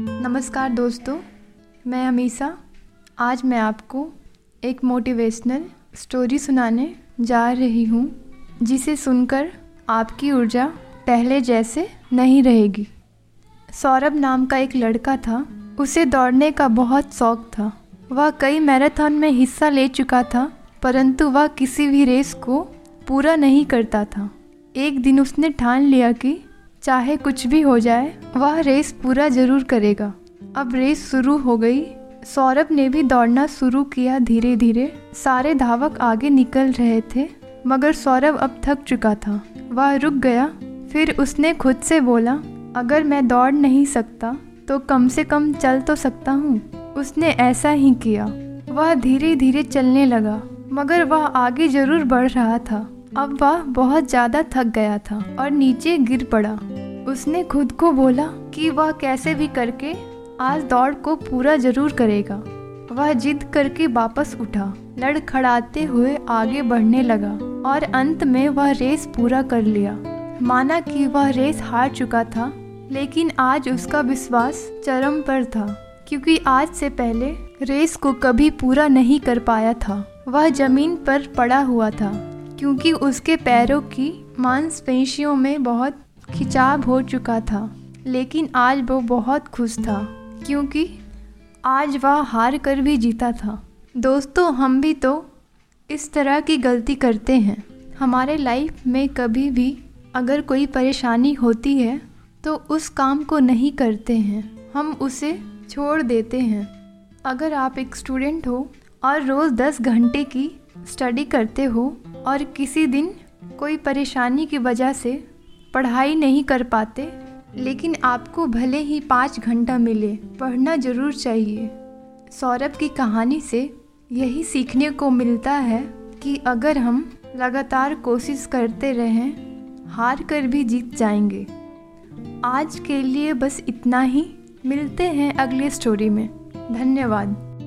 नमस्कार दोस्तों, मैं अमीसा। आज मैं आपको एक मोटिवेशनल स्टोरी सुनाने जा रही हूँ, जिसे सुनकर आपकी ऊर्जा पहले जैसे नहीं रहेगी। सौरभ नाम का एक लड़का था। उसे दौड़ने का बहुत शौक था। वह कई मैराथन में हिस्सा ले चुका था, परंतु वह किसी भी रेस को पूरा नहीं करता था। एक दिन उसने ठान लिया कि चाहे कुछ भी हो जाए, वह रेस पूरा ज़रूर करेगा। अब रेस शुरू हो गई। सौरभ ने भी दौड़ना शुरू किया धीरे धीरे सारे धावक आगे निकल रहे थे, मगर सौरभ अब थक चुका था। वह रुक गया। फिर उसने खुद से बोला, अगर मैं दौड़ नहीं सकता तो कम से कम चल तो सकता हूँ। उसने ऐसा ही किया। वह धीरे धीरे चलने लगा, मगर वह आगे ज़रूर बढ़ रहा था। अब वह बहुत ज़्यादा थक गया था और नीचे गिर पड़ा। उसने खुद को बोला कि वह कैसे भी करके आज दौड़ को पूरा ज़रूर करेगा। वह जिद करके वापस उठा, लड़खड़ाते हुए आगे बढ़ने लगा और अंत में वह रेस पूरा कर लिया। माना कि वह रेस हार चुका था, लेकिन आज उसका विश्वास चरम पर था, क्योंकि आज से पहले रेस को कभी पूरा नहीं कर पाया था। वह ज़मीन पर पड़ा हुआ था। क्योंकि उसके पैरों की मांसपेशियों में बहुत खिंचाव हो चुका था, लेकिन आज वो बहुत खुश था, क्योंकि आज वह हार कर भी जीता था। दोस्तों, हम भी तो इस तरह की गलती करते हैं। हमारे लाइफ में कभी भी अगर कोई परेशानी होती है तो उस काम को नहीं करते हैं। हम उसे छोड़ देते हैं। अगर आप एक स्टूडेंट हो और रोज़ दस घंटे की स्टडी करते हो और किसी दिन कोई परेशानी की वजह से पढ़ाई नहीं कर पाते, लेकिन आपको भले ही पाँच घंटा मिले, पढ़ना ज़रूर चाहिए। सौरभ की कहानी से यही सीखने को मिलता है कि अगर हम लगातार कोशिश करते रहें, हार कर भी जीत जाएँगे। आज के लिए बस इतना ही। मिलते हैं अगले स्टोरी में। धन्यवाद।